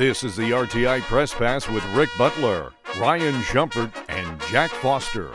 This is the RTI Press Pass with Ric Butler, Ryan Schumpert, and Jack Foster.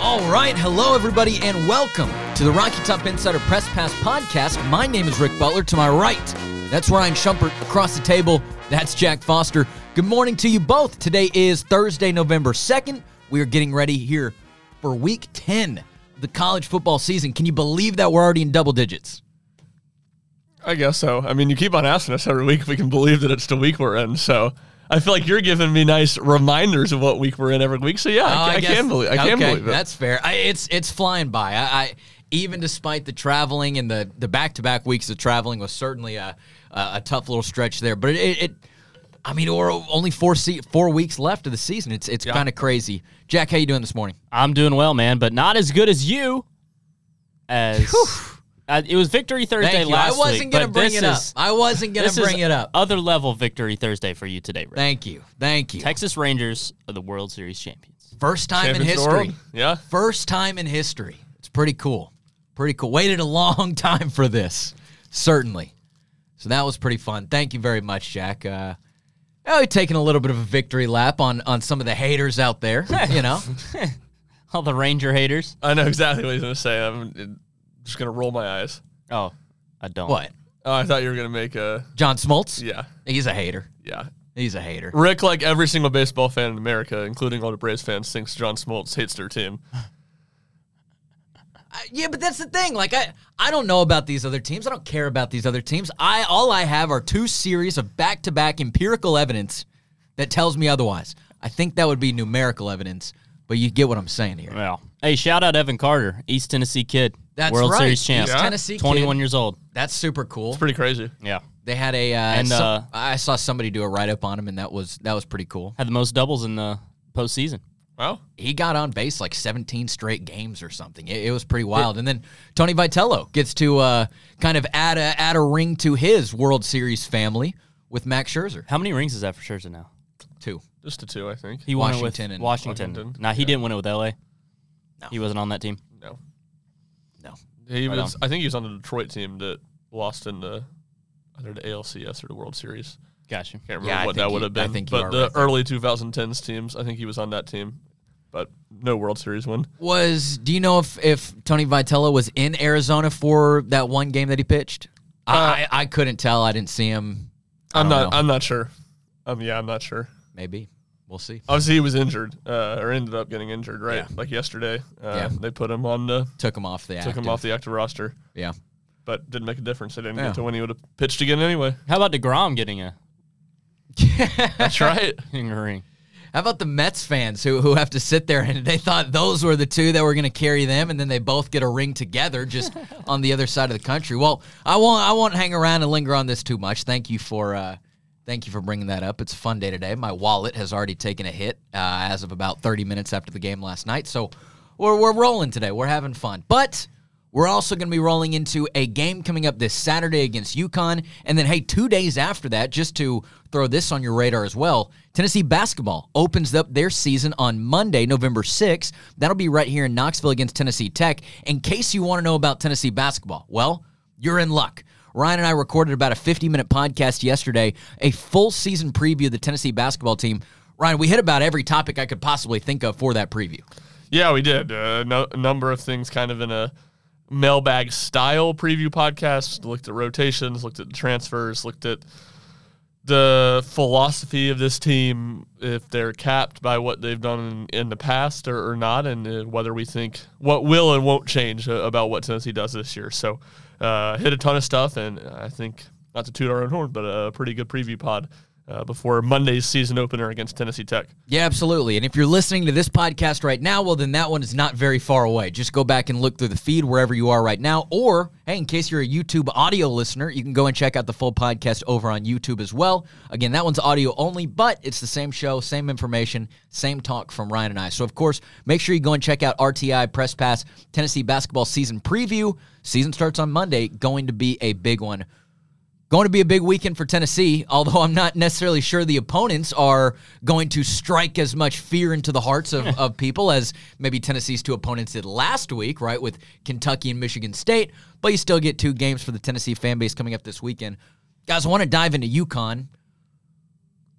All right, hello everybody, and welcome to the Rocky Top Insider Press Pass podcast. My name is Ric Butler. To my right, that's Ryan Schumpert. Across the table, that's Jack Foster. Good morning to you both. Today is Thursday, November 2nd. We are getting ready here for week 10 of the college football season. Can you believe that we're already in double digits? I guess so. I mean, you keep on asking us every week if we can believe that it's the week we're in. So I feel like you're giving me nice reminders of what week we're in every week. So yeah, I, Oh, I, guess- can believe. I can okay, believe it. That's fair. I, it's it's flying by. I, I even despite the traveling and the the back to back weeks of traveling was certainly a a, a tough little stretch there. But it, it I mean, we're only four se- four weeks left of the season. It's it's kind of crazy. Jack, how you doing this morning? I'm doing well, man, but not as good as you. As uh, it was Victory Thursday Thank you. last I wasn't week, gonna but bring this it up. is- I wasn't gonna this bring is it up. Other level Victory Thursday for you today, Ric. Thank you, thank you. Texas Rangers are the World Series champions. First time in Champions of the history. world. Yeah. First time in history. It's pretty cool. Pretty cool. Waited a long time for this, certainly. So that was pretty fun. Thank you very much, Jack. Uh, oh, taking a little bit of a victory lap on on some of the haters out there. You know, All the Ranger haters. I know exactly what he's gonna say. I'm just gonna roll my eyes. Oh, I don't. what? Oh, I thought you were gonna make a John Smoltz? yeah, He's a hater. yeah. He's a hater. Ric, like every single baseball fan in America, including all the Braves fans, thinks John Smoltz hates their team. I- yeah, but that's the thing. Like I, I don't know about these other teams. I don't care about these other teams. I all I have are two series of back-to-back empirical evidence that tells me otherwise. I think that would be numerical evidence, but you get what I'm saying here. Well, hey, shout out Evan Carter, East Tennessee kid, That's World right. Series champ, East Tennessee kid. 21 years old. That's super cool. It's pretty crazy. Yeah, They had a uh, And, some- uh, I saw somebody do a write up on him, and that was that was pretty cool. had the most doubles in the postseason. Wow. He got on base like 17 straight games or something. It, it was pretty wild. And then Tony Vitello gets to uh, kind of add a add a ring to his World Series family with Max Scherzer. How many rings is that for Scherzer now? Two. Just a two, I think. He won it Washington with and- Washington. Washington, Nah, he didn't win it with LA. No. He wasn't on that team. No. No. He Right was. I think he was on the Detroit team that lost in the either the ALCS or the World Series. Gotcha. Can't remember Yeah, what that would you- have I been. think but the right early 2010s teams, I think he was on that team, but no World Series win. Was do you know if if Tony Vitello was in Arizona for that one game that he pitched? I I couldn't tell. I didn't see him. I I'm don't know. I'm not sure. Um, yeah, I'm not sure. Maybe we'll see. Obviously, he was injured, uh, or ended up getting injured, right? Yeah. Like yesterday. Uh, Yeah. They put him on the Took him off the took him active. off the active roster, Yeah. but didn't make a difference. They didn't Yeah. get to when he would have pitched again anyway. How about deGrom getting a That's right. getting a ring? How about the Mets fans who, who have to sit there and they thought those were the two that were going to carry them, and then they both get a ring together just on the other side of the country? Well, I won't I won't hang around and linger on this too much. Thank you for uh, thank you for bringing that up. It's a fun day today. My wallet has already taken a hit uh, as of about 30 minutes after the game last night, so we're we're rolling today. We're having fun, but. We're also going to be rolling into a game coming up this Saturday against UConn. And then, hey, two days after that, just to throw this on your radar as well, Tennessee basketball opens up their season on Monday, November 6th. That'll be right here in Knoxville against Tennessee Tech. In case you want to know about Tennessee basketball, well, you're in luck. Ryan and I recorded about a 50 minute podcast yesterday, a full season preview of the Tennessee basketball team. Ryan, we hit about every topic I could possibly think of for that preview. Yeah, we did. Uh, no, a number of things kind of in a mailbag style preview podcast. Looked at rotations, looked at transfers, looked at the philosophy of this team, if they're capped by what they've done in, in the past or, or not, and uh, whether we think what will and won't change uh, about what Tennessee does this year. So, uh, hit a ton of stuff, and I think, not to toot our own horn, but a pretty good preview pod uh, before Monday's season opener against Tennessee Tech. Yeah, absolutely. And if you're listening to this podcast right now, well, then that one is not very far away. Just go back and look through the feed wherever you are right now. Or, hey, in case you're a YouTube audio listener, you can go and check out the full podcast over on YouTube as well. Again, that one's audio only, but it's the same show, same information, same talk from Ryan and I. So, of course, make sure you go and check out RTI Press Pass Tennessee basketball season preview. Season starts on Monday, going to be a big one Going to be a big weekend for Tennessee, although I'm not necessarily sure the opponents are going to strike as much fear into the hearts of, of people as maybe Tennessee's two opponents did last week, right, with Kentucky and Michigan State. But you still get two games for the Tennessee fan base coming up this weekend. Guys, I want to dive into UConn.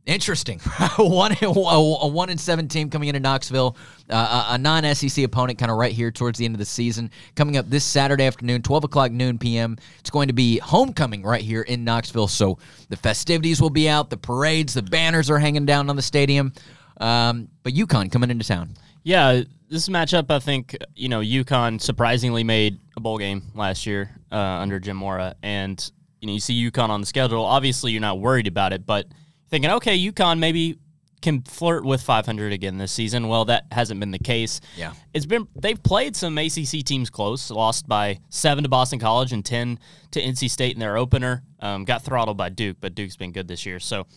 Interesting. one, a one in seven team coming into Knoxville, uh, a non SEC opponent, kind of right here towards the end of the season. Coming up this Saturday afternoon, twelve o'clock noon p.m. It's going to be homecoming right here in Knoxville. So the festivities will be out, the parades, the banners are hanging down on the stadium. Um, but UConn coming into town. Yeah, this matchup, I think you know UConn surprisingly made a bowl game last year uh, under Jim Mora, and you know you see UConn on the schedule. Obviously, you're not worried about it, but thinking, okay, UConn maybe can flirt with 500 again this season. Well, that hasn't been the case. Yeah, it's been they've played some ACC teams close, lost by seven to Boston College and 10 to NC State in their opener. Um, got throttled by Duke, but Duke's been good this year. So.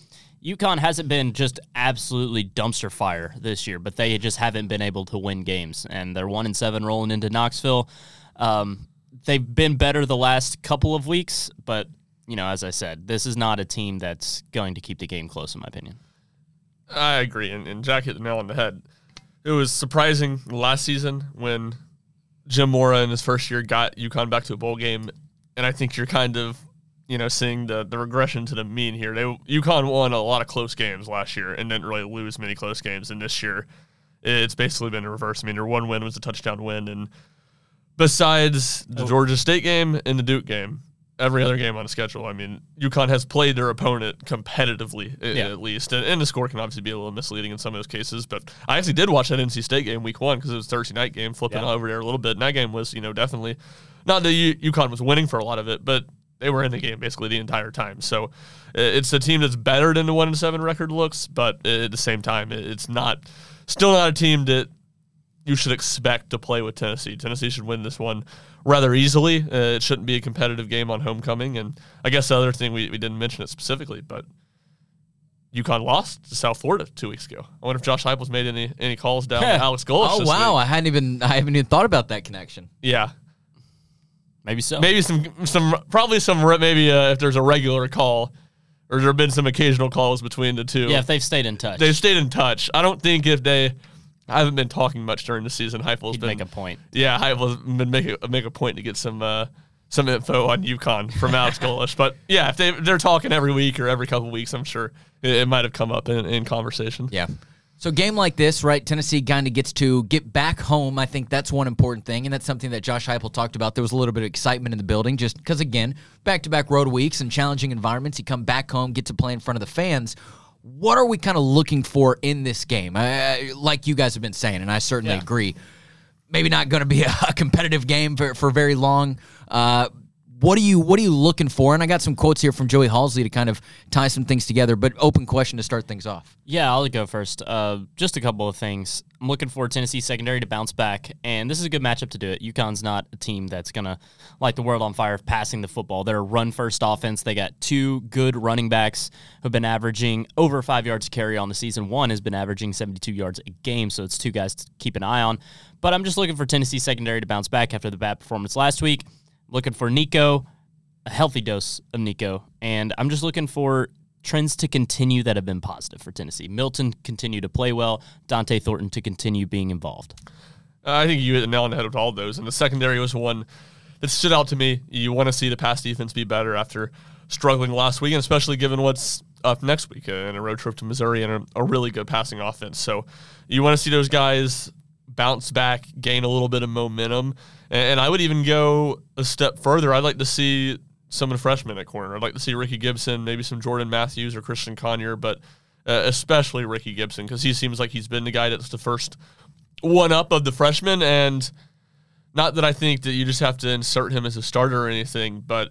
UConn hasn't been just absolutely dumpster fire this year, but they just haven't been able to win games, and they're one and seven rolling into Knoxville. Um, they've been better the last couple of weeks, but you know, as I said, this is not a team that's going to keep the game close, in my opinion. I agree, and, and Jack hit the nail on the head. It was surprising last season when Jim Mora in his first year got UConn back to a bowl game, and I think you're kind of, you know, seeing the the regression to the mean here. They UConn won a lot of close games last year and didn't really lose many close games, and this year it's basically been a reverse. I mean, their one win was a touchdown win, and besides the oh. Georgia State game and the Duke game, every other game on the schedule. I mean, UConn has played their opponent competitively yeah. at least, and, and, the score can obviously be a little misleading in some of those cases. But I actually did watch that NC State game week one because it was Thursday night game, flipping yeah. over there a little bit. And that game was, you know, definitely not that UConn was winning for a lot of it, but they were in the game basically the entire time. So it's a team that's better than the one and seven record looks, but at the same time, it's not still not a team that you should expect to play with Tennessee. Tennessee should win this one rather easily. Uh, it shouldn't be a competitive game on homecoming. And I guess the other thing we, we didn't mention it specifically, but UConn lost to South Florida two weeks ago. I wonder if Josh Heupel's made any any calls down to Alex Golesh. Oh wow, week. I hadn't even I haven't even thought about that connection. Yeah, maybe so. Maybe some some probably some maybe uh, if there's a regular call. Or there have been some occasional calls between the two. Yeah, if they've stayed in touch. They've stayed in touch. I don't think if they I haven't been talking much during the season. Heupel's He'd been make a point. Yeah, Heupel's been making make a point to get some uh, some info on UConn from Alex Golesh. But yeah, if they they're talking every week or every couple weeks, I'm sure it, it might have come up in, in conversation. Yeah. So game like this, right? Tennessee kind of gets to get back home. I think that's one important thing, and that's something that Josh Heupel talked about. There was a little bit of excitement in the building, just because again, back-to-back road weeks and challenging environments. You come back home, get to play in front of the fans what are we kind of looking for in this game? Uh, like you guys have been saying, and I certainly yeah. agree. Maybe not going to be a, a, competitive game for, for very long. Uh, what are you What are you looking for? And I got some quotes here from Joey Halzle to kind of tie some things together. But open question to start things off. Yeah, I'll go first. Uh, just a couple of things. I'm looking for Tennessee secondary to bounce back, and this is a good matchup to do it. UConn's not a team that's gonna light the world on fire passing the football. They're a run first offense. They got two good running backs who've been averaging over five yards carry on the season. One has been averaging 72 yards a game, so it's two guys to keep an eye on. But I'm just looking for Tennessee secondary to bounce back after the bad performance last week. Looking for Nico, a healthy dose of Nico, and I'm just looking for trends to continue that have been positive for Tennessee. Milton continue to play well, Dont'e Thornton to continue being involved. Uh, I think you hit the nail on the head with all those, and the secondary was one that stood out to me. You want to see the pass defense be better after struggling last week, and especially given what's up next week uh, in a road trip to Missouri and a, a really good passing offense. So you want to see those guys bounce back, gain a little bit of momentum. And I would even go a step further. I'd like to see some of the freshmen at corner. I'd like to see Rickey Gibson, maybe some Jordan Matthews or Christian Conyer, but uh, especially Rickey Gibson because he seems like he's been the guy that's the first one up of the freshmen. And not that I think that you just have to insert him as a starter or anything, but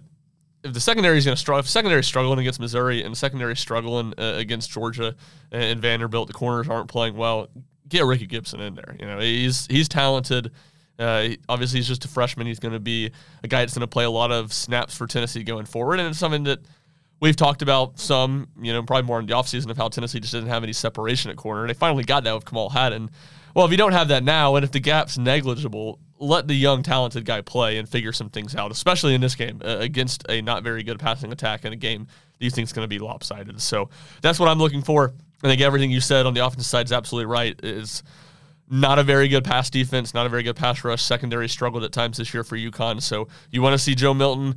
if the secondary is going to struggle, if secondary struggling against Missouri and secondary struggling uh, against Georgia and, and Vanderbilt, the corners aren't playing well get Rickey Gibson in there. You know, he's he's talented. Uh, obviously, he's just a freshman. He's going to be a guy that's going to play a lot of snaps for Tennessee going forward, and it's something that we've talked about some. You know, probably more in the offseason of how Tennessee just didn't have any separation at corner. They finally got that with Kamal Hadden. Well, if you don't have that now, and if the gap's negligible, let the young talented guy play and figure some things out, especially in this game uh, against a not very good passing attack in a game these things going to be lopsided. So that's what I'm looking for. I think everything you said on the offensive side is absolutely right. Is not a very good pass defense, not a very good pass rush. Secondary struggled at times this year for UConn. So you want to see Joe Milton,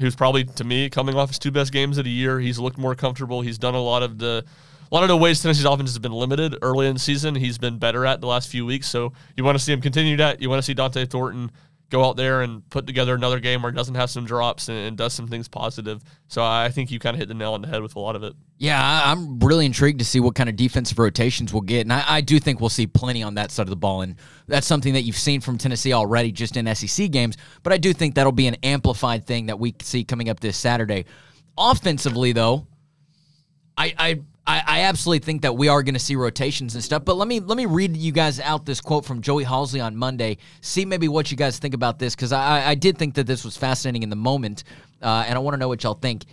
who's probably to me coming off his two best games of the year. He's looked more comfortable. He's done a lot of the a lot of the ways Tennessee's offense has been limited early in the season. He's been better at the last few weeks. So you want to see him continue that. You want to see Dont'e Thornton go out there and put together another game where it doesn't have some drops and, and does some things positive. So I think you kind of hit the nail on the head with a lot of it. Yeah, I- I'm really intrigued to see what kind of defensive rotations we'll get. And I, I do think we'll see plenty on that side of the ball. And that's something that you've seen from Tennessee already just in SEC games. But I do think that'll be an amplified thing that we see coming up this Saturday. Offensively, though, I, I I, I absolutely think that we are going to see rotations and stuff. But let me let me read you guys out this quote from Joey Halzle on Monday. See maybe what you guys think about this because I, I did think that this was fascinating in the moment, uh, and I want to know what y'all think.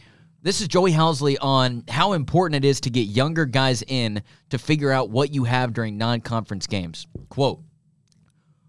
This is Joey Halzle on how important it is to get younger guys in to figure out what you have during non-conference games. Quote: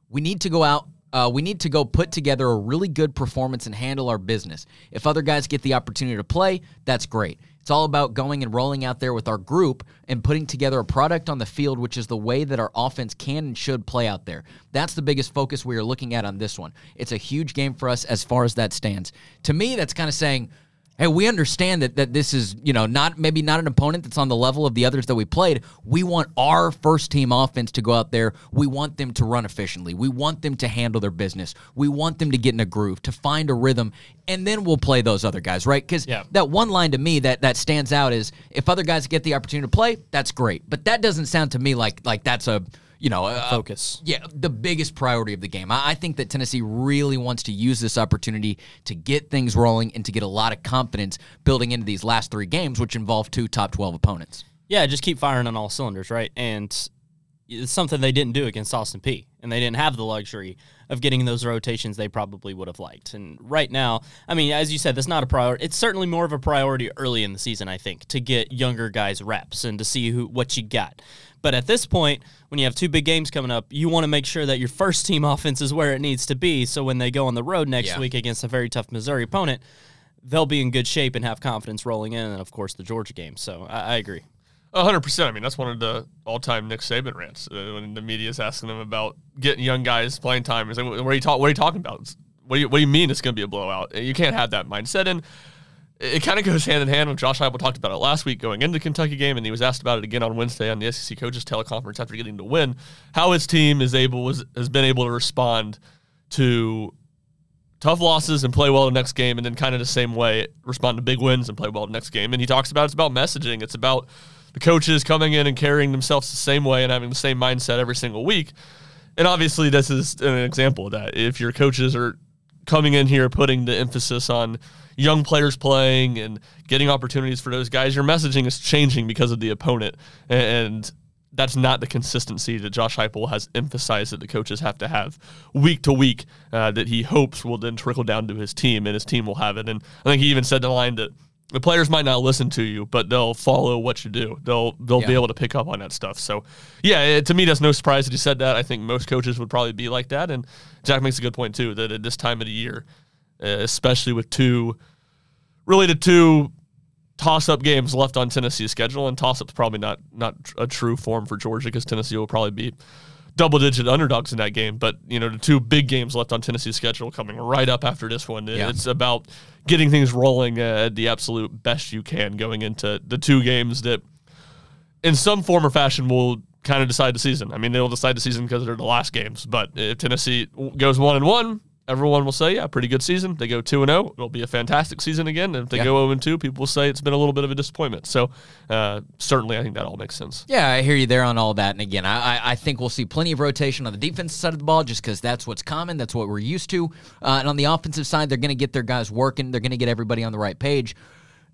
We need to go out uh, we need to go put together a really good performance and handle our business. If other guys get the opportunity to play, that's great. It's all about going and rolling out there with our group and putting together a product on the field, which is the way that our offense can and should play out there. That's the biggest focus we are looking at on this one. It's a huge game for us as far as that stands. To me, that's kind of saying, hey, we understand that that this is, you know, not maybe not an opponent that's on the level of the others that we played. We want our first team offense to go out there. We want them to run efficiently. We want them to handle their business. We want them to get in a groove, to find a rhythm, and then we'll play those other guys, right? Because Yeah. that one line to me that that stands out is if other guys get the opportunity to play, that's great. But that doesn't sound to me like like that's a you know a, Focus. yeah, the biggest priority of the game. I, I think that Tennessee really wants to use this opportunity to get things rolling and to get a lot of confidence building into these last three games, which involve two top 12 opponents. Yeah, just keep firing on all cylinders, right? And it's something they didn't do against Austin Peay. And they didn't have the luxury of getting those rotations they probably would have liked. And right now, I mean, as you said, that's not a priority. It's certainly more of a priority early in the season, I think, to get younger guys reps and to see who what you got. But at this point, when you have two big games coming up, you want to make sure that your first team offense is where it needs to be. So when they go on the road next Yeah. week against a very tough Missouri opponent, they'll be in good shape and have confidence rolling in. And of course, the Georgia game. So I, I agree. Hundred percent. I mean, that's one of the all-time Nick Saban rants uh, when the media is asking him about getting young guys playing time. He's like, "What are you talking? What are you talking about? What do you What do you mean it's going to be a blowout? You can't have that mindset." And it kind of goes hand in hand with Josh Heupel talked about it last week going into the Kentucky game, and he was asked about it again on Wednesday on the SEC coaches teleconference after getting the win. How his team is able was has been able to respond to tough losses and play well the next game, and then kind of the same way respond to big wins and play well the next game. And he talks about it's about messaging. It's about the coaches coming in and carrying themselves the same way and having the same mindset every single week. And obviously, this is an example of that. If your coaches are coming in here putting the emphasis on young players playing and getting opportunities for those guys, your messaging is changing because of the opponent. And that's not the consistency that Josh Heupel has emphasized that the coaches have to have week to week uh, that he hopes will then trickle down to his team and his team will have it. And I think he even said the line that the players might not listen to you, but they'll follow what you do. They'll they'll be able to pick up on that stuff. So, yeah, it, to me, that's no surprise that he said that. I think most coaches would probably be like that. And Jack makes a good point too that at this time of the year, especially with two, really the two toss-up games left on Tennessee's schedule, and toss-up's probably not not a true form for Georgia because Tennessee will probably be double-digit underdogs in that game. But you know, the two big games left on Tennessee's schedule coming right up after this one. Yeah. It's about getting things rolling uh, at the absolute best you can going into the two games that, in some form or fashion, will kind of decide the season. I mean, they'll decide the season because they're the last games. But if Tennessee goes one and one, everyone will say, "Yeah, pretty good season." They go two and zero, it'll be a fantastic season again. And if they Yeah. go zero and two, people will say it's been a little bit of a disappointment. So uh, certainly, I think that all makes sense. Yeah, I hear you there on all that. And again, I, I- I think we'll see plenty of rotation on the defensive side of the ball just because that's what's common. That's what we're used to. Uh, and on the offensive side, they're going to get their guys working. They're going to get everybody on the right page.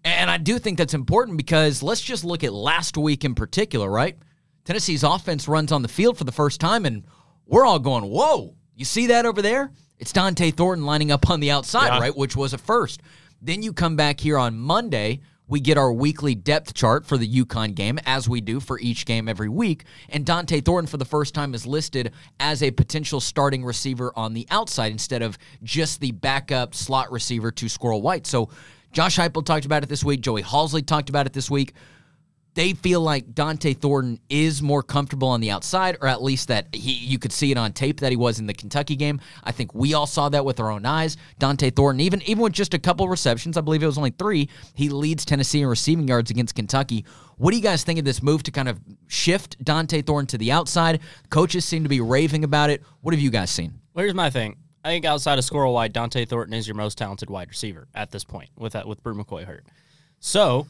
And I do think that's important because let's just look at last week in particular, right? Tennessee's offense runs on the field for the first time, and we're all going, whoa, you see that over there? It's Dont'e Thornton lining up on the outside, Yeah. right? Which was a first. Then you come back here on Monday we get our weekly depth chart for the UConn game, as we do for each game every week. And Dont'e Thornton, for the first time, is listed as a potential starting receiver on the outside instead of just the backup slot receiver to Squirrel White. So Josh Heupel talked about it this week. Joey Halzle talked about it this week they feel like Dont'e Thornton is more comfortable on the outside, or at least that he you could see it on tape that he was in the Kentucky game. I think we all saw that with our own eyes. Dont'e Thornton, even even with just a couple receptions, I believe it was only three, he leads Tennessee in receiving yards against Kentucky. What do you guys think of this move to kind of shift Dont'e Thornton to the outside? Coaches seem to be raving about it. What have you guys seen? Well, here's my thing. I think outside of Squirrel White, Dont'e Thornton is your most talented wide receiver at this point with that with Bru McCoy hurt. So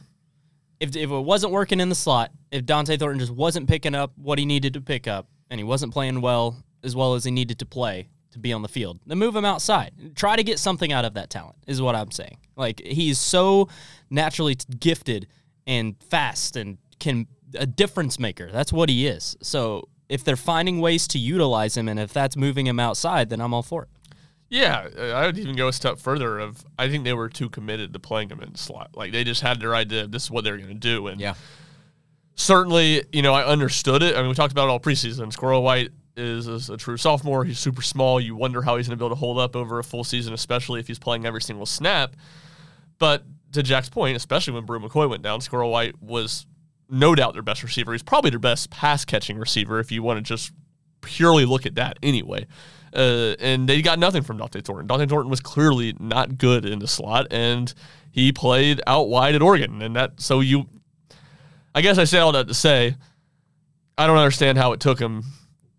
if, if it wasn't working in the slot, if Dont'e Thornton just wasn't picking up what he needed to pick up, and he wasn't playing well as well as he needed to play to be on the field, then move him outside. Try to get something out of that talent, is what I'm saying. Like, he's so naturally gifted and fast and can a difference maker. That's what he is. So if they're finding ways to utilize him and if that's moving him outside, then I'm all for it. Yeah, I would even go a step further. Of I think they were too committed to playing him in slot. Like they just had their idea. This is what they're going to do. And Yeah. certainly, you know, I understood it. I mean, we talked about it all preseason. Squirrel White is, is a true sophomore. He's super small. You wonder how he's going to be able to hold up over a full season, especially if he's playing every single snap. But to Jack's point, especially when Bru McCoy went down, Squirrel White was no doubt their best receiver. He's probably their best pass catching receiver if you want to just purely look at that anyway. Uh, and they got nothing from Dont'e Thornton. Dont'e Thornton was clearly not good in the slot, and he played out wide at Oregon. And that, so you, I guess I say all that to say, I don't understand how it took him.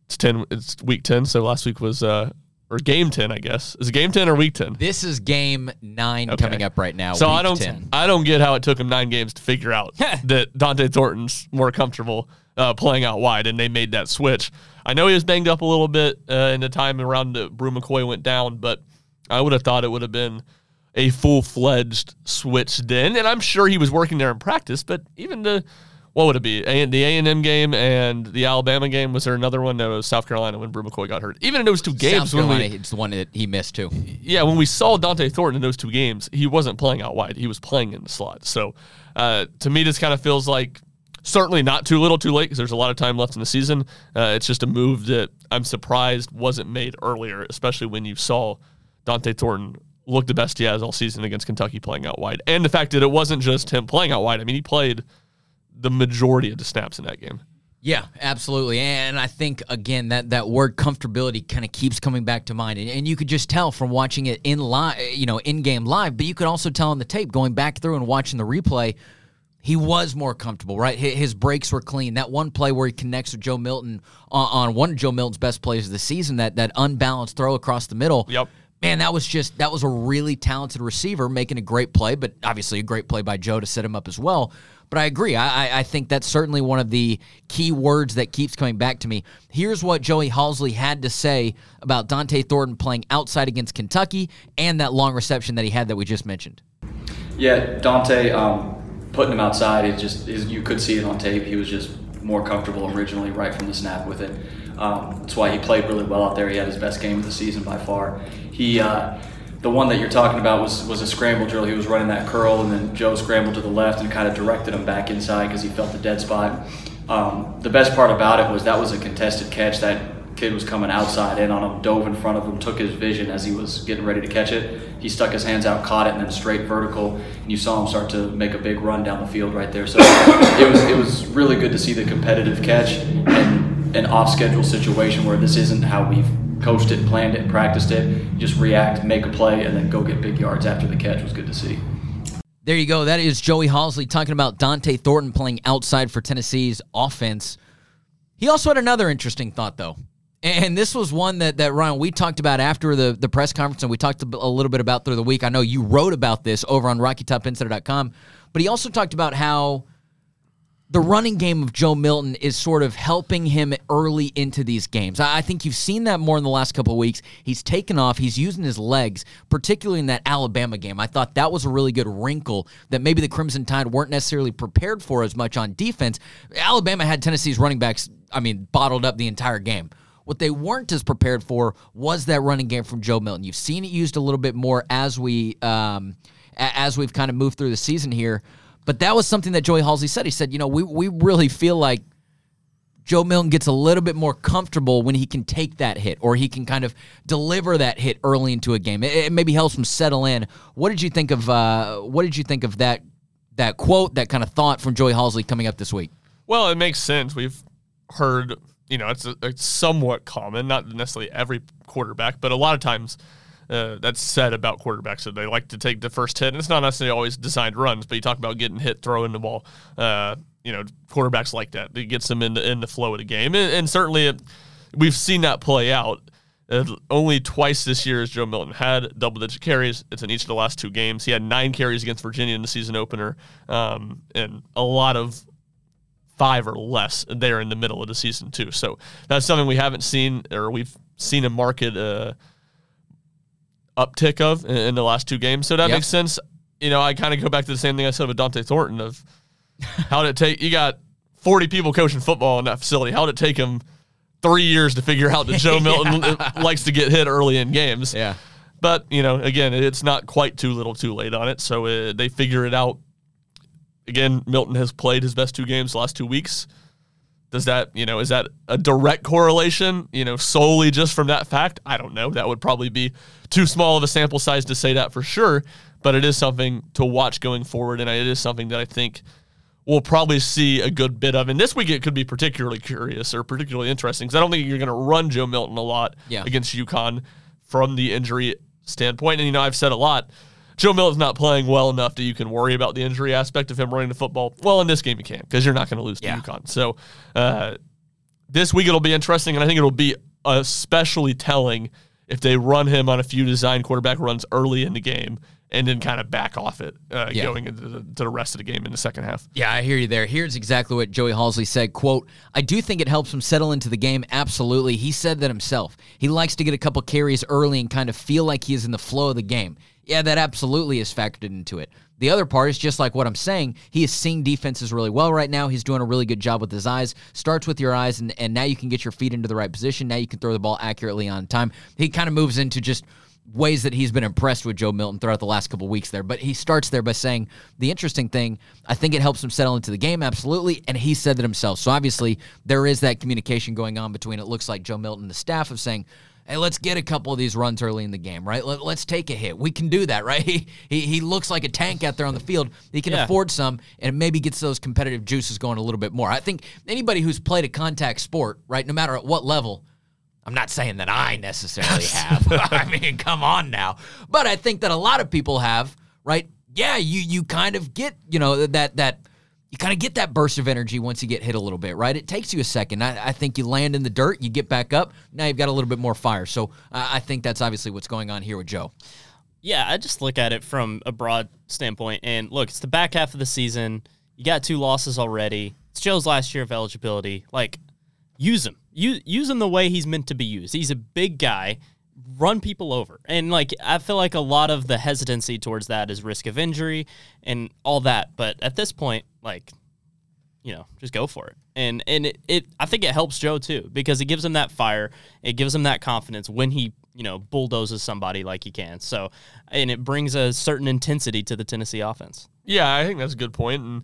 It's ten. It's week ten. So last week was uh or game ten, I guess. Is it game ten or week ten? This is game nine Okay. coming up right now. So I don't 10. I don't get how it took him nine games to figure out that Dont'e Thornton's more comfortable uh, playing out wide, and they made that switch. I know he was banged up a little bit uh, in the time around the Bru McCoy went down, but I would have thought it would have been a full fledged switch then, and I'm sure he was working there in practice. But even the what would it be? A- the A and M game and the Alabama game. Was there another one? No, it was South Carolina when Bru McCoy got hurt. Even in those two games, South when we- it's the one that he missed too. yeah, when we saw Dont'e Thornton in those two games, he wasn't playing out wide. He was playing in the slot. So uh, to me, this kind of feels like certainly not too little too late because there's a lot of time left in the season. Uh, it's just a move that I'm surprised wasn't made earlier, especially when you saw Dont'e Thornton look the best he has all season against Kentucky playing out wide. And the fact that it wasn't just him playing out wide. I mean, he played the majority of the snaps in that game. Yeah, absolutely. And I think again that that word comfortability kind of keeps coming back to mind, and, and you could just tell from watching it in live, you know, in game live. But you could also tell on the tape, going back through and watching the replay, he was more comfortable. Right, his, his breaks were clean. That one play where he connects with Joe Milton on, on one of Joe Milton's best plays of the season, that that unbalanced throw across the middle. Yep. Man, that was just that was a really talented receiver making a great play, but obviously a great play by Joe to set him up as well. But I agree. I, I- I think that's certainly one of the key words that keeps coming back to me. Here's what Joey Halzle had to say about Dont'e Thornton playing outside against Kentucky and that long reception that he had that we just mentioned. Yeah, Dante, um, putting him outside, it just is, you could see it on tape. He was just more comfortable originally right from the snap with it. Um, that's why he played really well out there. He had his best game of the season by far. He, uh, the one that you're talking about was was a scramble drill. He was running that curl, and then Joe scrambled to the left and kind of directed him back inside because he felt the dead spot. Um, the best part about it was that was a contested catch. That kid was coming outside in on him, dove in front of him, took his vision as he was getting ready to catch it. He stuck his hands out, caught it, and then straight vertical. And you saw him start to make a big run down the field right there. So it was it was really good to see the competitive catch and an off schedule situation where this isn't how we've coached it, planned it, practiced it. You just react, make a play, and then go get big yards after the catch was good to see. There you go. That is Joey Halzle talking about Dont'e Thornton playing outside for Tennessee's offense. He also had another interesting thought, though. And this was one that, that Ryan, we talked about after the, the press conference, and we talked a little bit about through the week. I know you wrote about this over on RockyTopInsider.com, but he also talked about how the running game of Joe Milton is sort of helping him early into these games. I I think you've seen that more in the last couple of weeks. He's taken off, he's using his legs, particularly in that Alabama game. I thought that was a really good wrinkle that maybe the Crimson Tide weren't necessarily prepared for as much on defense. Alabama had Tennessee's running backs, I mean, bottled up the entire game. What they weren't as prepared for was that running game from Joe Milton. You've seen it used a little bit more as we um, as we've kind of moved through the season here. But that was something that Joey Halzle said. He said, you know, we we really feel like Joe Milton gets a little bit more comfortable when he can take that hit or he can kind of deliver that hit early into a game. It, it maybe helps him settle in. What did you think of uh, what did you think of that that quote, that kind of thought from Joey Halzle coming up this week? Well, it makes sense. We've heard, you know, it's, a, it's somewhat common, not necessarily every quarterback, but a lot of times uh, that's said about quarterbacks that they like to take the first hit. And it's not necessarily always designed runs, but you talk about getting hit, throwing the ball. Uh, you know, quarterbacks like that. It gets them in the, in the flow of the game. And, and certainly it, we've seen that play out. Uh, only twice this year has Joe Milton had double digit carries. It's in each of the last two games. He had nine carries against Virginia in the season opener, um, and a lot of five or less there in the middle of the season too. So that's something we haven't seen, or we've seen a market uh, uptick of in, in, the last two games. So that yep. makes sense. You know, I kind of go back to the same thing I said with Dont'e Thornton of how did it take? You got 40 people coaching football in that facility. How did it take him three years to figure out that Joe Milton yeah. likes to get hit early in games? Yeah. But, you know, again, it's not quite too little too late on it. So uh, they figure it out. Again, Milton has played his best two games the last two weeks. Does that, you know, is that a direct correlation, you know, solely just from that fact? I don't know. That would probably be too small of a sample size to say that for sure. But it is something to watch going forward. And it is something that I think – we'll probably see a good bit of. And this week it could be particularly curious or particularly interesting because I don't think you're going to run Joe Milton a lot yeah. against UConn from the injury standpoint. And, you know, I've said a lot. Joe Milton's not playing well enough that you can worry about the injury aspect of him running the football. Well, in this game you can because you're not going to lose to yeah. UConn. So uh, this week it'll be interesting, and I think it'll be especially telling if they run him on a few design quarterback runs early in the game and then kind of back off it uh, yeah. going into the, to the rest of the game in the second half. Yeah, I hear you there. Here's exactly what Joey Halzle said, quote, I do think it helps him settle into the game. Absolutely. He said that himself. He likes to get a couple carries early and kind of feel like he is in the flow of the game. Yeah, that absolutely is factored into it. The other part is just like what I'm saying. He is seeing defenses really well right now. He's doing a really good job with his eyes. Starts with your eyes, and, and now you can get your feet into the right position. Now you can throw the ball accurately on time. He kind of moves into just ways that he's been impressed with Joe Milton throughout the last couple weeks there. But he starts there by saying the interesting thing, I think it helps him settle into the game, absolutely. And he said that himself. So obviously there is that communication going on between it looks like Joe Milton and the staff of saying, Hey, let's get a couple of these runs early in the game, right? Let, us take a hit. We can do that, right? He, he, he looks like a tank out there on the field. He can yeah. afford some, and it maybe gets those competitive juices going a little bit more. I think anybody who's played a contact sport, right, no matter at what level, I'm not saying that I necessarily have. I mean, come on now. But I think that a lot of people have, right? Yeah, you you kind of get, you know, that that you kind of get that burst of energy once you get hit a little bit, right? It takes you a second. I, I think you land in the dirt, you get back up. Now you've got a little bit more fire. So I think that's obviously what's going on here with Joe. Yeah, I just look at it from a broad standpoint. And look, it's the back half of the season. You got two losses already. It's Joe's last year of eligibility. Like, use him. Use, use him the way he's meant to be used. He's a big guy. Run people over. And like I feel like a lot of the hesitancy towards that is risk of injury and all that. But at this point, like, you know, just go for it. And and it, it I think it helps Joe too, because it gives him that fire. It gives him that confidence when he, you know, bulldozes somebody like he can. So and it brings a certain intensity to the Tennessee offense. Yeah, I think that's a good point. And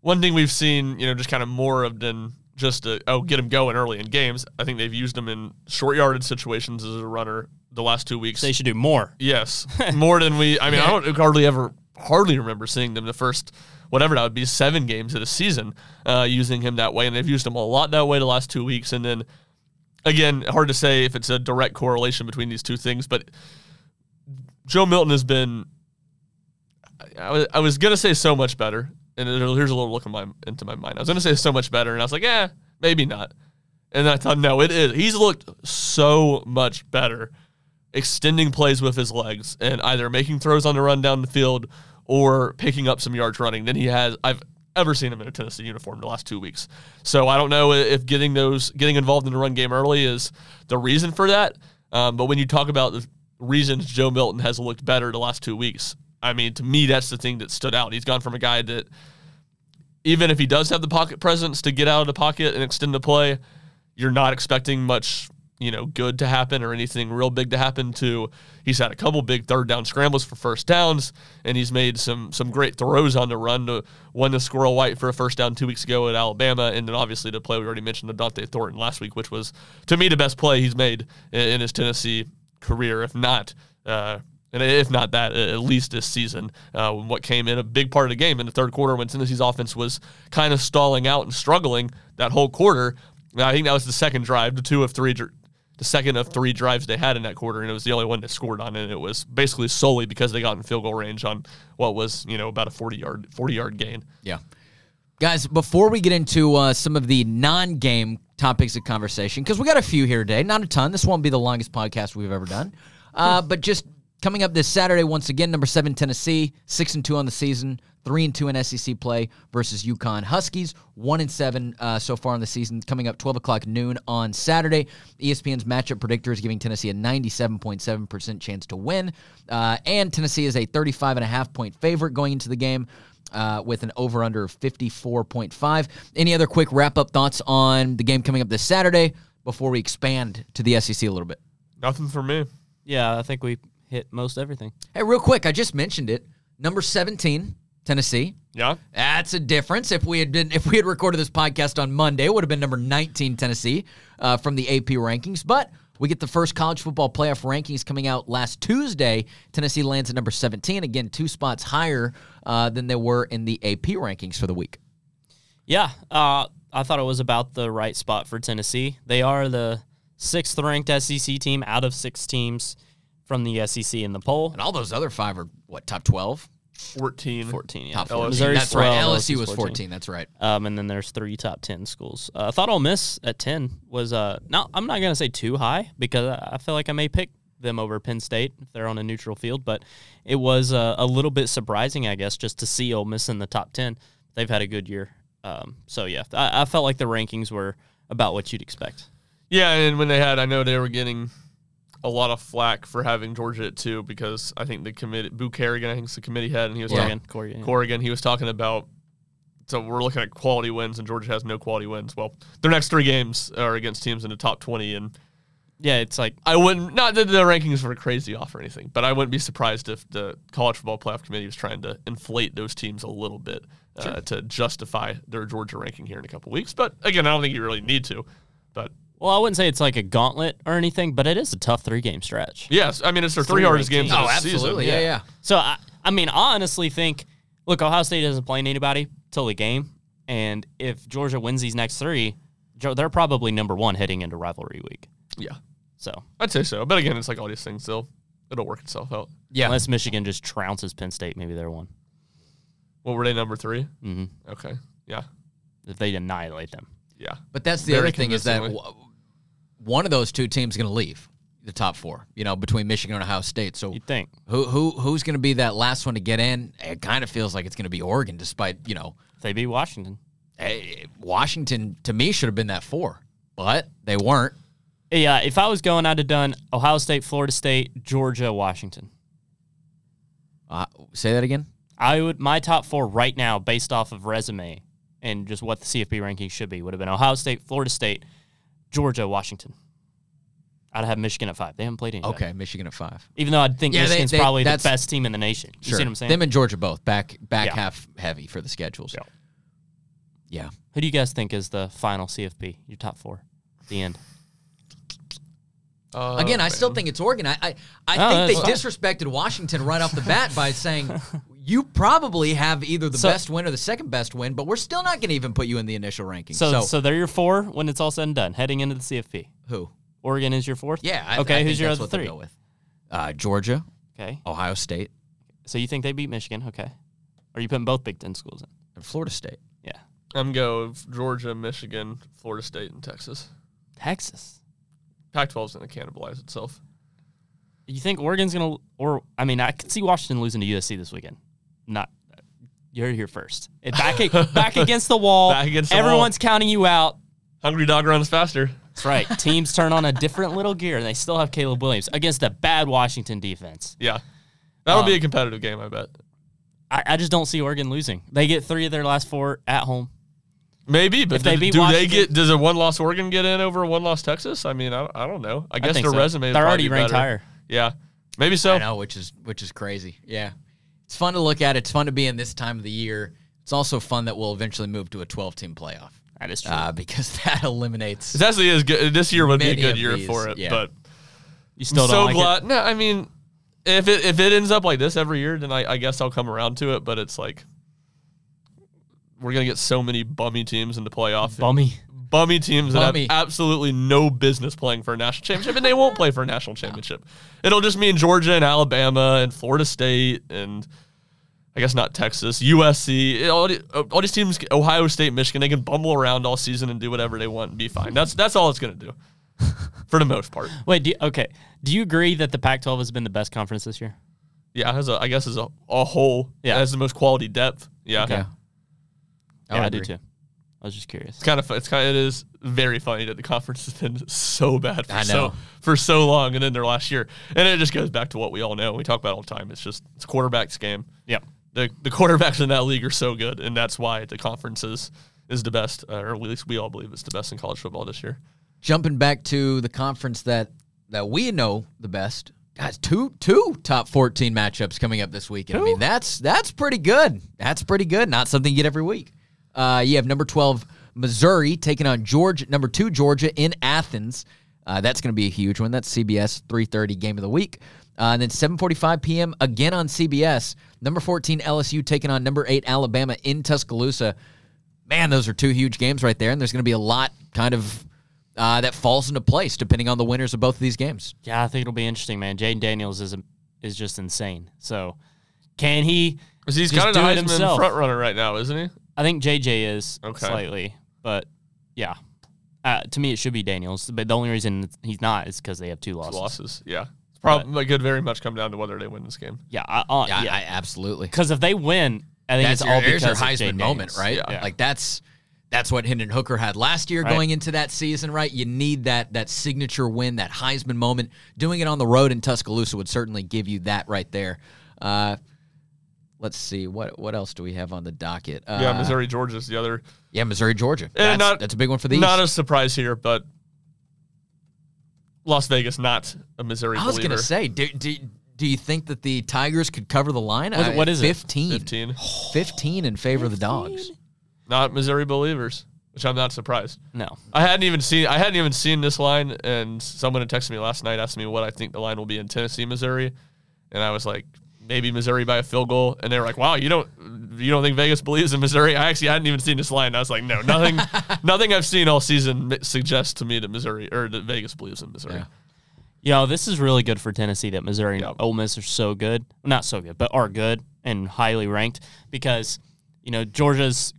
one thing we've seen, you know, just kind of more of than just to oh get him going early in games. I think they've used him in short yarded situations as a runner the last two weeks. They should do more. Yes, more than we. I mean, I don't hardly ever hardly remember seeing them the first whatever that would be seven games of the season uh, using him that way, and they've used him a lot that way the last two weeks. And then again, hard to say if it's a direct correlation between these two things, but Joe Milton has been. I was, I was gonna say so much better and here's a little look in my, into my mind. I was going to say so much better, and I was like, yeah, maybe not. And I thought, no, it is. He's looked so much better extending plays with his legs and either making throws on the run down the field or picking up some yards running than he has. I've ever seen him in a Tennessee uniform the last two weeks. So I don't know if getting those getting involved in the run game early is the reason for that. Um, but when you talk about the reasons Joe Milton has looked better the last two weeks, I mean, to me, that's the thing that stood out. He's gone from a guy that, even if he does have the pocket presence to get out of the pocket and extend the play, you're not expecting much, you know good to happen or anything real big to happen to he's had a couple big third down scrambles for first downs and he's made some some great throws on the run to one the Squirrel White for a first down two weeks ago at Alabama and then obviously the play we already mentioned to Dont'e Thornton last week which was to me the best play he's made in, in his Tennessee career if not uh, and if not that, at least this season, uh, what came in a big part of the game in the third quarter when Tennessee's offense was kind of stalling out and struggling that whole quarter. I think that was the second drive, the two of three, the second of three drives they had in that quarter, and it was the only one that scored on it. It was basically solely because they got in field goal range on what was you know about a forty yard forty yard gain. Yeah. Guys, before we get into uh, some of the non game topics of conversation, because we got a few here today, not a ton. This won't be the longest podcast we've ever done. Uh, but just Coming up this Saturday, once again, number seven Tennessee, six and two on the season, three and two in SEC play versus UConn Huskies, one and seven uh, so far in the season. Coming up twelve o'clock noon on Saturday. ESPN's matchup predictor is giving Tennessee a ninety-seven point seven percent chance to win, uh, and Tennessee is a thirty-five and a half point favorite going into the game. Uh, with an over under 54.5. Any other quick wrap up thoughts on the game coming up this Saturday before we expand to the SEC a little bit? Nothing for me. Yeah, I think we hit most everything. Hey, real quick, I just mentioned it. Number 17, Tennessee. Yeah. That's a difference. If we had been if we had recorded this podcast on Monday, it would have been number 19 Tennessee uh, from the AP rankings. But we get the first college football playoff rankings coming out last Tuesday. Tennessee lands at number 17. Again, two spots higher uh, than they were in the AP rankings for the week. Yeah, uh, I thought it was about the right spot for Tennessee. They are the sixth ranked SEC team out of six teams from the SEC in the poll. And all those other five are what top twelve. 14. 14, yeah. Top 14. Missouri's That's right. 12, LSU was 14. 14. That's right. Um, and then there's three top 10 schools. Uh, I thought Ole Miss at 10 was, uh, now I'm not going to say too high because I I feel like I may pick them over Penn State if they're on a neutral field, but it was uh, a little bit surprising, I guess, just to see Ole Miss in the top 10. They've had a good year. Um, so, yeah, I, I felt like the rankings were about what you'd expect. Yeah, and when they had, I know they were getting a lot of flack for having Georgia at two because I think the committee, Boo Corrigan, I think is the committee head, and he was Corrigan, talking, Corrigan, yeah. Corrigan, he was talking about. So we're looking at quality wins, and Georgia has no quality wins. Well, their next three games are against teams in the top twenty, and Yeah, it's like I wouldn't not that the rankings were crazy off or anything, but I wouldn't be surprised if the college football playoff committee was trying to inflate those teams a little bit uh, to justify their Georgia ranking here in a couple weeks. But again, I don't think you really need to. But Well, I wouldn't say it's like a gauntlet or anything, but it is a tough three game stretch. yes, I mean it's their three, Three hardest ranked games teams. of Oh, the absolutely. season. Yeah, yeah. So I, I mean, I honestly think, look, Ohio State isn't playing anybody till the game, and if Georgia wins these next three, they're probably number one heading into rivalry week. yeah. So I'd say so. But again, it's like all these things. They'll it'll work itself out. Yeah. unless Michigan just trounces Penn State, maybe they're one. What were they number 3 hmm Okay. Yeah. If they annihilate them, Yeah. But that's the Very other thing is that w- one of those two teams is going to leave the top four. You know, between Michigan and Ohio State. So you'd think who who who's going to be that last one to get in? It kind of feels like it's going to be Oregon, despite you know if they beat Washington. eh, Washington to me should have been that four, but they weren't. Yeah, if I was going, I'd have done Ohio State, Florida State, Georgia, Washington. Uh, say that again. I would my top four right now, based off of resume and just what the CFP ranking should be, would have been Ohio State, Florida State, Georgia, Washington. I'd have Michigan at five. They haven't played anybody. Okay, Michigan at five. Even though I think Yeah, Michigan's they- probably the best team in the nation. You see what I'm saying? Them and Georgia both back back Yeah. half heavy for the schedules. Yeah. Yeah. Who do you guys think is the final CFP? Your top four. The end. Uh, Again, I still think it's Oregon. I I, I Oh, think they that's disrespected Washington right off the bat by saying you probably have either the So- best win or the second best win, but we're still not going to even put you in the initial ranking. So, So, so they're your four when it's all said and done, heading into the CFP. who? Oregon is your fourth? Yeah. I, okay, I who's think your that's other what three? Go with? Uh, Georgia, Okay. Ohio State, So you think they beat Michigan? Okay. Or are you putting both Big Ten schools in? and Florida State. Yeah. I'm go of Georgia, Michigan, Florida State, and Texas. Texas. Pac-12 is going to cannibalize itself. You think Oregon's gonna, or I mean, I could see Washington losing to USC this weekend. Not, you're here first. It back back against the wall. Back against the Everyone's counting you out. Hungry dog runs faster. That's right. Teams turn on a different little gear, and they still have Caleb Williams against a bad Washington defense. Yeah. That'll be Um, a competitive game, I bet. I, I just don't see Oregon losing. They get three of their last four at home. Maybe, but If they do, beat do they get? Does a one loss Oregon get in over a one loss Texas? I mean, I, I don't know. I guess think their so. resume. is They're probably already ranked better. higher. Yeah, maybe so. I know, which is which is crazy. Yeah, it's fun to look at. It's fun to be in this time of the year. It's also fun that we'll eventually move to a 12 team playoff That is true. uh, because that eliminates. It actually is good. This year would be a good year these, for it, yeah. but you still I'm don't so like glad. it? No, I mean, if it if it ends up like this every year, then I, I guess I'll come around to it. But it's like we're gonna get so many bummy teams in the playoff. Bummy. bummy teams that have absolutely no business playing for a national championship, and they won't play for a national championship. It'll just mean Georgia and Alabama and Florida State and I guess not Texas, USC, all, uh, all these teams, Ohio State, Michigan, they can bumble around all season and do whatever they want and be fine. That's that's all it's gonna do, for the most part. Wait, do you, okay. Do you agree that the Pac-12 has been the best conference this year? Yeah, as a I guess as a, a whole, Yeah. yeah, has the most quality depth. Yeah, Yeah. I yeah, would I do too. I was just curious. It's kind of it's kind of, it is very funny that the conference has been so bad for I so for so long and then their last year. And it just goes back to what we all know. We talk about all the time. It's just it's a quarterback's game. Yep. The the quarterbacks in that league are so good, and that's why the conference is is the best, uh, or at least we all believe it's the best in college football this year. Jumping back to the conference that that we know the best. Guys, two two top 14 matchups coming up this weekend. I mean, that's that's pretty good. That's pretty good. Not something you get every week. Uh, you have number 12 Missouri taking on Georgia, number 2 Georgia in Athens. Uh, that's going to be a huge one. That's CBS 3:30 game of the week. Uh, and then 7:45 p.m. again on CBS. Number 14 LSU taking on number 8 Alabama in Tuscaloosa. Man, those are two huge games right there, and there's going to be a lot kind of uh, that falls into place depending on the winners of both of these games. Yeah, I think it'll be interesting, man. Jayden Daniels is a, is just insane. So, can he? 'Cause he's Just kind of the Heisman himself. front runner right now, isn't he? I think JJ is Okay. slightly, but yeah. Uh, to me, it should be Daniels, but the only reason he's not is because they have two losses. Losses, yeah. It's probably could very much come down to whether they win this game. Yeah, I, uh, Yeah, yeah. I, absolutely. Because if they win, I think That's it's your, all there's because your of Heisman Jayden moment, Daniels. right? Yeah. Like that's that's what Hendon Hooker had last year Right. going into that season, right? You need that that signature win, that Heisman moment. Doing it on the road in Tuscaloosa would certainly give you that right there. Uh, let's see what what else do we have on the docket? Uh, yeah, Missouri, Georgia's the other. yeah, Missouri, Georgia. That's, not- that's a big one for these. Not a surprise here, but Las Vegas not a Missouri I was believer. gonna say, do, do do you think that the Tigers could cover the line? What- I- what is it? 15. 15. 15 in favor of the dogs. Not Missouri believers, which I'm not surprised. No. I hadn't even seen I hadn't even seen this line, and someone had texted me last night asking me what I think the line will be in Tennessee, Missouri, and I was like, maybe Missouri by a field goal, and they were like, wow, you don't you don't think Vegas believes in Missouri? I actually hadn't even seen this line. I was like, no, nothing nothing I've seen all season suggests to me that Missouri or that Vegas believes in Missouri. Yeah. Know, this is really good for Tennessee that Missouri and Yep. Ole Miss are so good. Not so good, but are good and highly ranked because, you know, Georgia's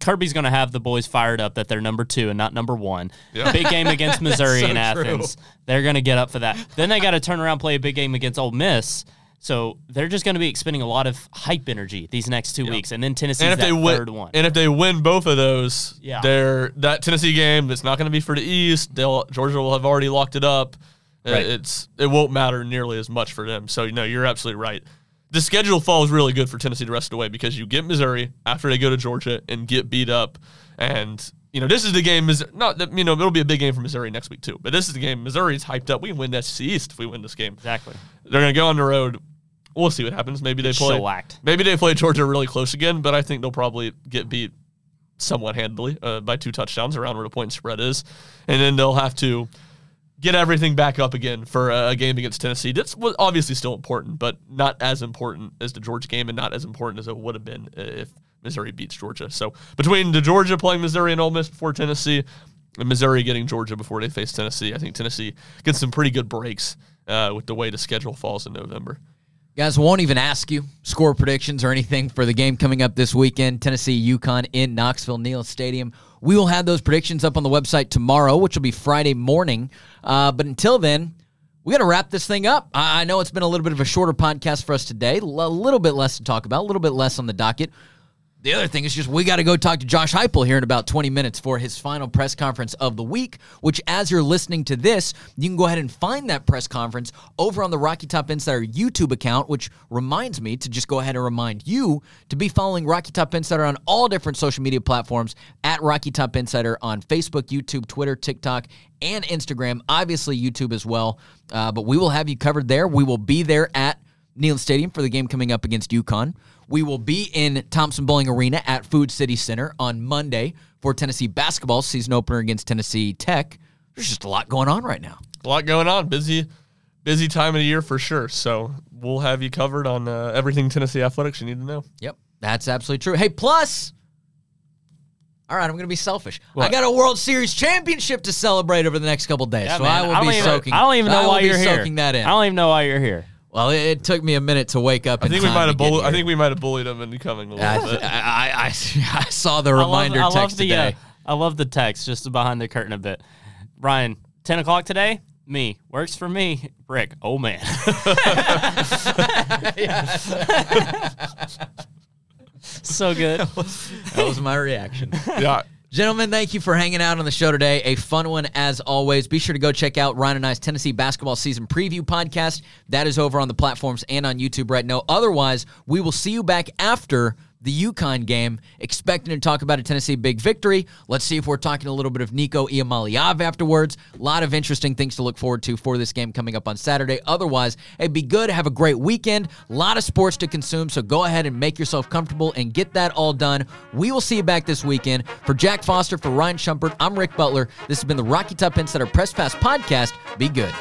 Kirby's going to have the boys fired up that they're number two and not number one. Yeah. Big game against Missouri so in Athens. They're going to get up for that. Then they got to turn around play a big game against Ole Miss. So they're just going to be expending a lot of hype energy these next two weeks, and then Tennessee's And if that they win, third one. and if they win both of those, Yeah. they're that Tennessee game. It's not going to be for the East. They'll Georgia will have already locked it up. Uh, Right. It's it won't matter nearly as much for them. So you know you're absolutely right. The schedule falls really good for Tennessee the rest of the way because you get Missouri after they go to Georgia and get beat up, and you know this is the game. Is not that you know it'll be a big game for Missouri next week too. But this is the game. Missouri's hyped up. We can win the SEC East if we win this game. exactly. They're going to go on the road. We'll see what happens. Maybe they play. Shellacked. Maybe they play Georgia really close again, but I think they'll probably get beat somewhat handily uh, by two touchdowns around where the point spread is, and then they'll have to get everything back up again for a, game against Tennessee. That's obviously still important, but not as important as the Georgia game, and not as important as it would have been if Missouri beats Georgia. So between the Georgia playing Missouri and Ole Miss before Tennessee, and Missouri getting Georgia before they face Tennessee, I think Tennessee gets some pretty good breaks uh, with the way the schedule falls in November. Guys, won't even ask you score predictions or anything for the game coming up this weekend. Tennessee UConn in Knoxville Neyland Stadium. We will have those predictions up on the website tomorrow, which will be Friday morning. Uh, but until then, we got to wrap this thing up. I I know it's been a little bit of a shorter podcast for us today, a little bit less to talk about, a little bit less on the docket. The other thing is just we got to go talk to Josh Heupel here in about 20 minutes for his final press conference of the week, which as you're listening to this, you can go ahead and find that press conference over on the Rocky Top Insider YouTube account, which reminds me to just go ahead and remind you to be following Rocky Top Insider on all different social media platforms at Rocky Top Insider on Facebook, YouTube, Twitter, TikTok, and Instagram. Obviously, YouTube as well. Uh, but we will have you covered there. We will be there at Neyland Stadium for the game coming up against UConn. We will be in Thompson-Boling Arena at Food City Center on Monday for Tennessee basketball season opener against Tennessee Tech. There's just a lot going on right now. A lot going on. Busy, busy time of the year for sure. So we'll have you covered on uh, everything Tennessee athletics you need to know. Yep, that's absolutely true. Hey, plus, all right, I'm going to be selfish. I got a World Series championship to celebrate over the next couple days, Yeah, so man, I will don't be even, soaking. I don't even know I why you're here. soaking that in. I don't even know why you're here. Well, it, it took me a minute to wake up. I in think we might have bullied. I here. think we might have bullied him into coming a little I, bit. I, I, I saw the I love- reminder I love, text the, uh, today. I love the text just behind the curtain a bit. Ryan, 10 o'clock today? Me. Works for me. Ric. Oh, man. so good. That was my reaction. yeah. Gentlemen, thank you for hanging out on the show today. A fun one as always. Be sure to go check out Ryan and I's Tennessee basketball season preview podcast. That is over on the platforms and on YouTube right now. Otherwise, we will see you back after the UConn game, expecting to talk about a Tennessee big victory. Let's see if we're talking a little bit of Nico Iamaleava afterwards. A lot of interesting things to look forward to for this game coming up on Saturday. Otherwise, it'd be good. Have a great weekend. A lot of sports to consume, so go ahead and make yourself comfortable and get that all done. We will see you back this weekend. For Jack Foster, for Ryan Schumpert, I'm Ric Butler. This has been the Rocky Top Insider Press Pass Podcast. Be good.